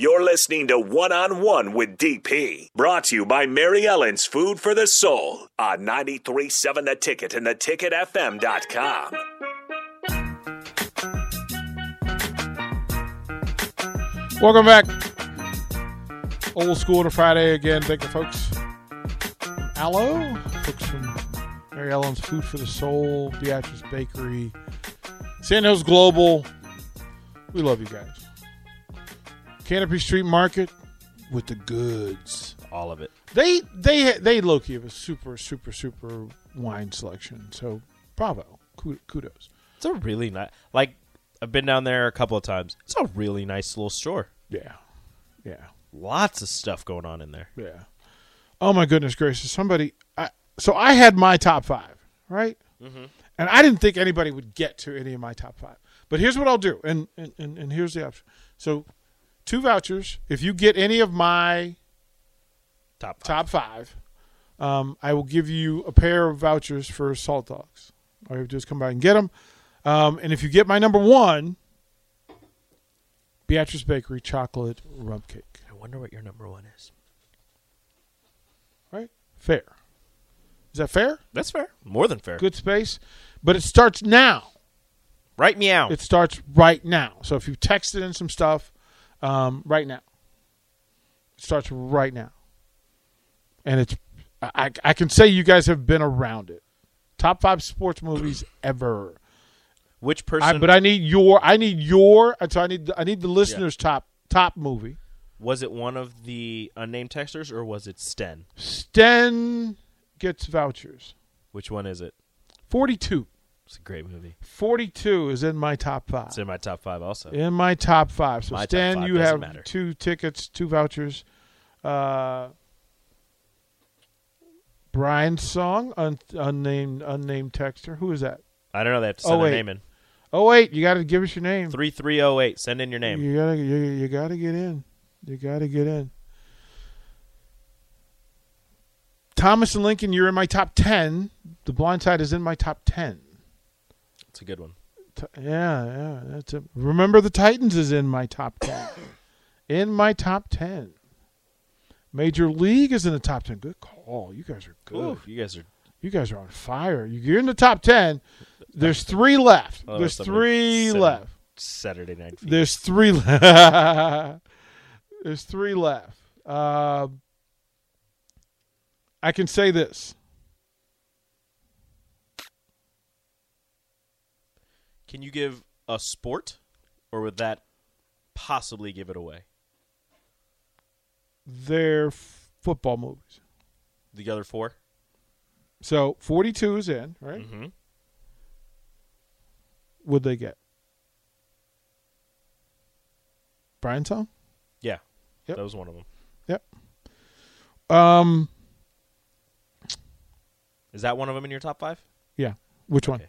You're listening to One on One with DP, brought to you by Mary Ellen's Food for the Soul on 937 The Ticket and theticketfm.com. Welcome back. Old school to Friday again. Thank you, folks. Aloe, folks from Mary Ellen's Food for the Soul, Beatrice Bakery, Sandhills Global. We love you guys. Canopy Street Market with the goods. All of it. They they they low key have a super super super wine selection. So bravo, kudos. It's a really nice. Like I've been down there a couple of times. It's a really nice little store. Yeah, yeah. Lots of stuff going on in there. Yeah. Oh my goodness gracious! Somebody. I, so I had my top five, right? Mm-hmm. And I didn't think anybody would get to any of my top five. But here's what I'll do, and and, and, and here's the option. So, two vouchers. If you get any of my Top five. top five, um, I will give you a pair of vouchers for Saltdogs. All you have to do is come by and get them. Um, and if you get my number one, Beatrice Bakery chocolate rum cake. I wonder what your number one is. Right? Fair. Is that fair? That's fair. More than fair. Good space. But it starts now. Right meow. It starts right now. So if you texted in some stuff, um, right now. It starts right now. And it's I, I can say you guys have been around it. Top five sports movies ever. Which I, person but I need your I need your so I need I need the listeners top top movie. was it one of the unnamed texters or was it Sten? Sten gets vouchers. Which one is it? 42. It's a great movie. 42 is in my top five. It's in my top five also. in my top five. So My top Stan, five you doesn't have matter. two tickets, two vouchers. Uh, Brian's song, un- unnamed unnamed texter. Who is that? I don't know. They have to Oh, send wait. a name in. Oh wait, you got to give us your name. Three three zero eight. Send in your name. You gotta you, you gotta get in. You gotta get in. Thomas and Lincoln, you're in my top ten. The Blind Side is in my top ten. It's a good one. T- yeah, yeah, that's it. Remember the Titans is in my top ten. in my top ten. Major League is in the top ten. Good call. You guys are good. Ooh, you guys are. You guys are on fire. You're in the top ten. There's three left. Oh, There's three Saturday- left. Saturday Night. There's three left. There's three left. Uh, I can say this. Can you give a sport, or would that possibly give it away? They're f- football movies. The other four. So 42 is in, right? Mm-hmm. Would they get? Brian song? Yeah. Yep. That was one of them. Yep. Um, Is that one of them in your top five? yeah. Which one?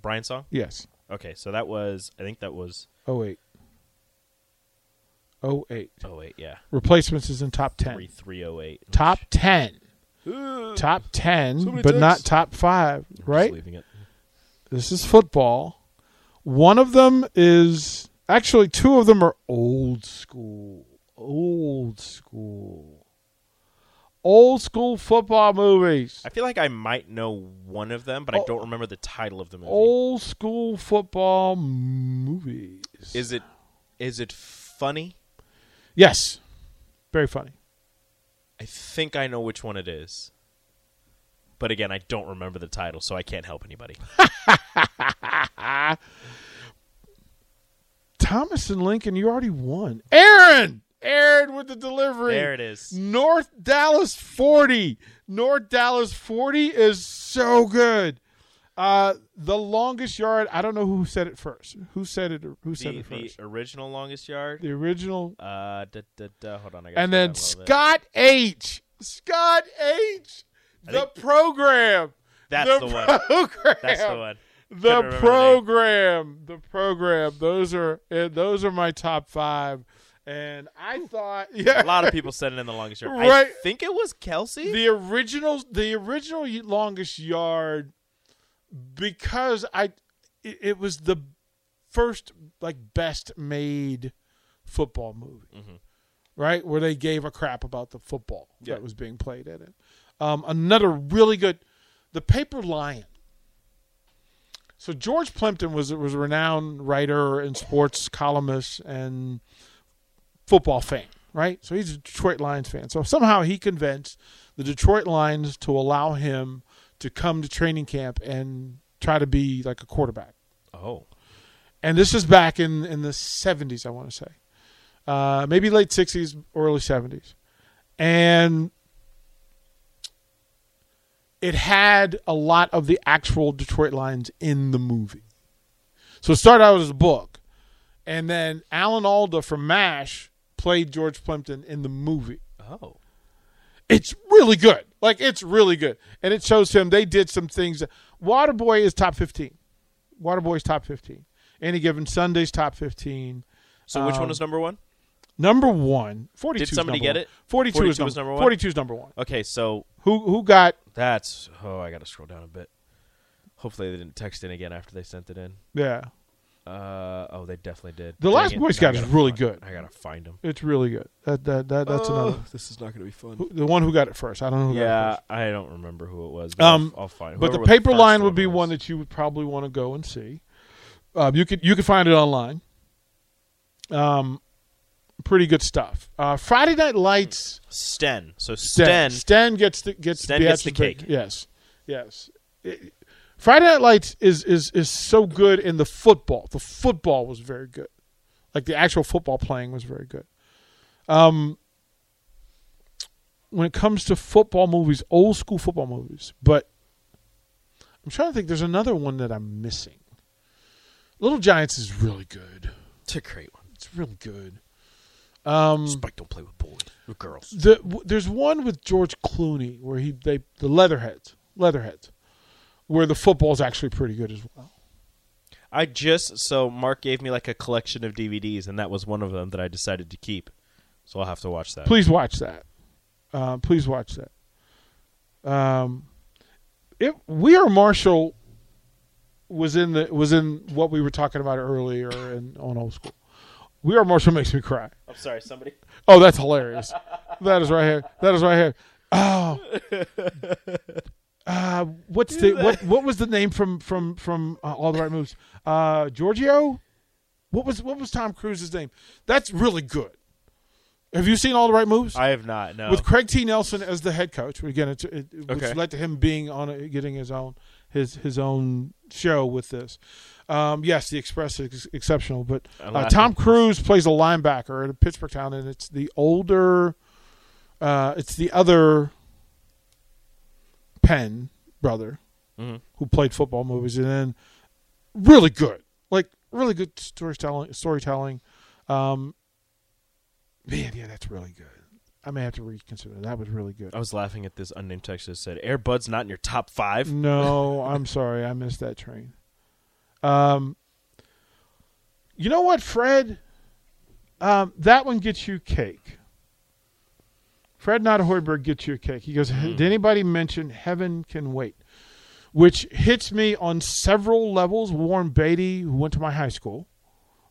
Brian song. Yes. Okay, so that was. I think that was. Oh, oh eight. Oh eight. Oh wait, yeah. Replacements is in top ten. Three three oh eight. Top ten. Ooh. Top ten, So but not top five. Right. leaving it. This is football. One of them is actually two of them are old school. Old school. Old school football movies. I feel like I might know one of them, but I Oh. don't remember the title of the movie. Old school football movies. Is it? Is it funny? Yes, very funny. I think I know which one it is. But again, I don't remember the title, so I can't help anybody. Thomas and Lincoln, you already won. Aaron, With the delivery. There it is. North Dallas 40. North Dallas 40 is so good. Uh, the longest yard, I don't know who said it first. Who said it who said The, it the first? original longest yard. The original Uh, da, da, da, hold on. I and then little bit. Scott H. Scott H. I The program. That's the one. program. That's the one. The Couldn't the program. The program. Those are eh, those are my top five. And I thought, yeah, A lot of people said it in the longest yard. Right. I think it was Kelsey. the original the original longest yard because I it, it was the first like best made football movie, right? Where they gave a crap about the football Yeah. that was being played in it. Um, another really good, the Paper Lion. So George Plimpton was was a renowned writer and sports columnist and football fan, right? So he's a Detroit Lions fan. So somehow he convinced the Detroit Lions to allow him to come to training camp and try to be like a quarterback. oh, And this is back in in the 70s, I want to say. Uh, maybe late 60s, early 70s. And it had a lot of the actual Detroit Lions in the movie. So it started out as a book. And then Alan Alda from MASH played George Plimpton in the movie. oh, It's really good. Like it's really good. And it shows him they did some things. Waterboy is top 15. Waterboy's top 15. Any given Sunday's top 15. so which Um, one was number one? Number one, 42 Did is somebody get one. it? 42, 42 is, number, was number one? 42 is number one. Okay, so Who who got that's oh, I got to scroll down a bit. Hopefully they didn't text in again after they sent it in. yeah. Uh oh, they definitely did. The Dang Last it. Boy Scout is really find- good. I gotta find him. It's really good. That that, that that's another This is not gonna be fun. who- the one who got it first. I don't know who got it Yeah, first. I don't remember who it was. But Um, I'll, I'll find. But the paper first line would be was. one that you would probably want to go and see. Um, you could you could find it online. Um, pretty good stuff. Uh, Friday Night Lights. Sten. So Sten. Sten. Sten gets the gets Sten gets the cake. Yes, yes. It- Friday Night Lights is is is so good in the football. The football was very good, like the actual football playing was very good. Um, when it comes to football movies, old school football movies, but I'm trying to think. There's another one that I'm missing. Little Giants is really good. It's a great one. It's really good. Um, Spike don't play with boys, with girls. the, w- there's one with George Clooney where he they the Leatherheads, Leatherheads, where the football's actually pretty good as well. I just so Mark gave me like a collection of DVDs, and that was one of them that I decided to keep. So I'll have to watch that. Please watch that. Uh, please watch that. Um, it We Are Marshall was in the was in what we were talking about earlier in, on old school. We Are Marshall makes me cry. I'm sorry, somebody. Oh, that's hilarious. that is right here. That is right here. Oh. Uh, what's the what? What was the name from from from uh, All the Right Moves? Uh, Giorgio. What was what was Tom Cruise's name? That's really good. Have you seen All the Right Moves? I have not. No. With Craig T. Nelson as the head coach. Again, it, it, which Okay. led to him being on a, getting his own his his own show with this. Um, yes, the Express is exceptional, but uh, Tom Cruise plays a linebacker at a Pittsburgh town, and it's the older, uh, it's the other Penn brother Mhm. who played football movies, and then really good, like really good storytelling. Storytelling, um, man, yeah, that's really good. I may have to reconsider. That was really good. I was laughing at this unnamed text that said Air Bud's not in your top five. No, I'm sorry, I missed that train. Um, you know what, Fred? Um, that one gets you cake. Fred Not Nottehorberg gets you a cake. He goes, "Did anybody mention Heaven Can Wait?" Which hits me on several levels. Warren Beatty, who went to my high school,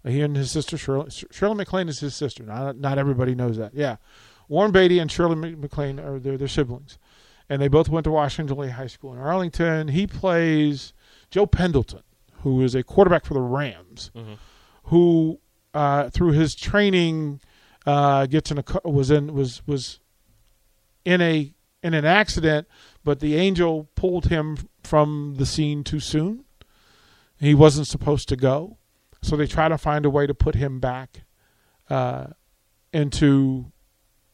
he and his sister Shirley, Shirley MacLaine is his sister. Not not everybody knows that. Yeah, Warren Beatty and Shirley Mc- MacLaine are their, their siblings, and they both went to Washington Lee High School in Arlington. He plays Joe Pendleton, who is a quarterback for the Rams, who uh, through his training uh, gets in a was in was was in a in an accident, but the angel pulled him from the scene too soon. He wasn't supposed to go, so they try to find a way to put him back uh, into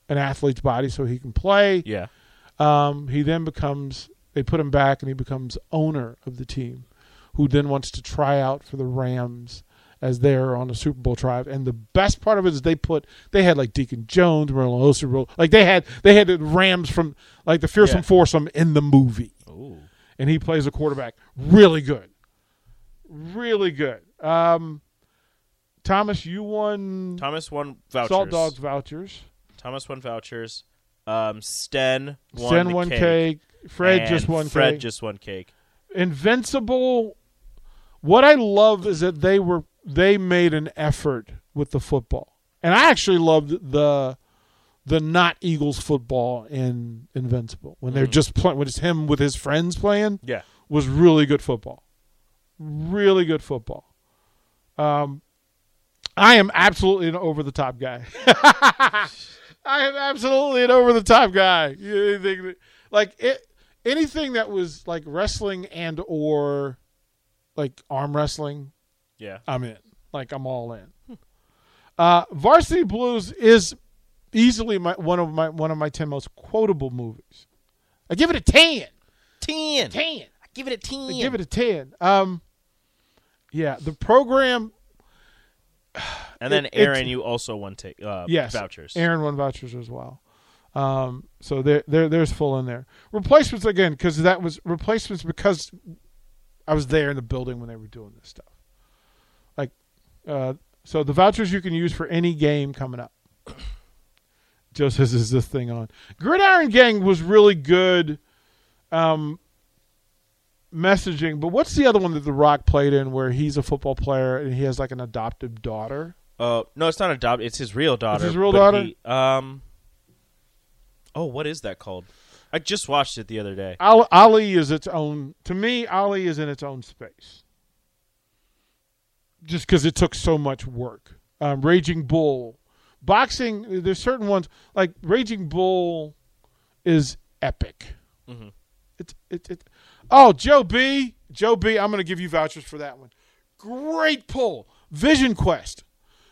an athlete's body so he can play. Yeah. Um, he then becomes they put him back and he becomes owner of the team, who then wants to try out for the Rams as they're on the Super Bowl drive. And the best part of it is they put they had like Deacon Jones, Merlin Super like they had they had the Rams from like the fearsome Yeah. foursome in the movie, Ooh. and he plays a quarterback really good, really good. Um, Thomas, you won Thomas won vouchers. Saltdogs vouchers. Thomas won vouchers. Um, Sten won Sten one cake. cake. Fred just one Fred cake. just won cake. Invincible. What I love is that they were they made an effort with the football, and I actually loved the the not Eagles football in Invincible when they're just playing when it's him with his friends playing Yeah. was really good football, really good football. Um, I am absolutely an over the top guy. I am absolutely an over the top guy. You think that- Like it, anything that was like wrestling and or like arm wrestling, Yeah. I'm in. Like I'm all in. Uh, Varsity Blues is easily my one of my one of my ten most quotable movies. I give it a ten. Ten. Ten. I give it a ten. I give it a ten. Um, yeah, the program. and then it- Aaron, you also won take uh, Yes, vouchers. Aaron won vouchers as well. Um, so there, there, there's full in there. Replacements again because that was replacements because I was there in the building when they were doing this stuff. Uh, so the vouchers you can use for any game coming up. Just as "Is this thing on?" Gridiron Gang was really good. Um, messaging, but what's the other one that The Rock played in where he's a football player and he has like an adopted daughter? Uh, no, it's not a daughter. It's his real daughter. his real daughter? he- um. Oh, what is that called? I just watched it the other day. Ali is its own. To me, Ali is in its own space. Just because it took so much work. Um, Raging Bull, boxing. There's certain ones like Raging Bull is epic. Mhm. It's it, it. Oh, Joe B. Joe B. I'm going to give you vouchers for that one. Great pull. Vision Quest.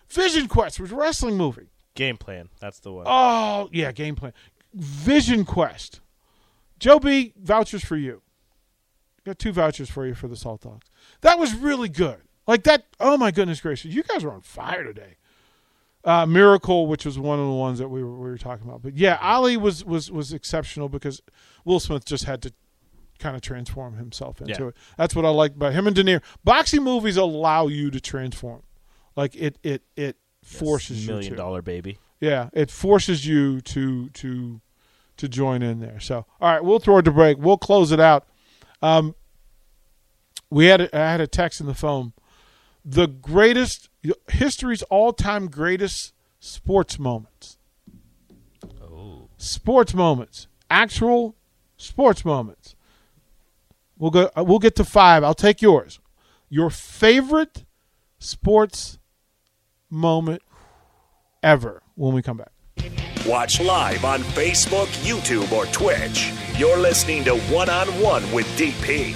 Vision Quest was a wrestling movie. Game plan. That's the one. Oh yeah, game plan. Vision Quest. Joe B, vouchers for you. Got two vouchers for you for the Saltdogs. That was really good. Like that. Oh my goodness gracious, you guys are on fire today. Uh, Miracle, which was one of the ones that we were, we were talking about, but yeah, Ali was was was exceptional because Will Smith just had to kind of transform himself into Yeah. it. That's what I like about him and De Niro. Boxing movies allow you to transform. Like it it it forces you million to. dollar baby. Yeah, it forces you to to to join in there. So, all right, we'll throw it to break. We'll close it out. Um, we had a, I had a text in the phone. The greatest history's all-time greatest sports moments. Oh. Sports moments. Actual sports moments. We'll go uh, we'll get to 5. I'll take yours. Your favorite sports moment ever when we come back. Watch live on Facebook, YouTube, or Twitch. You're listening to One on One with DP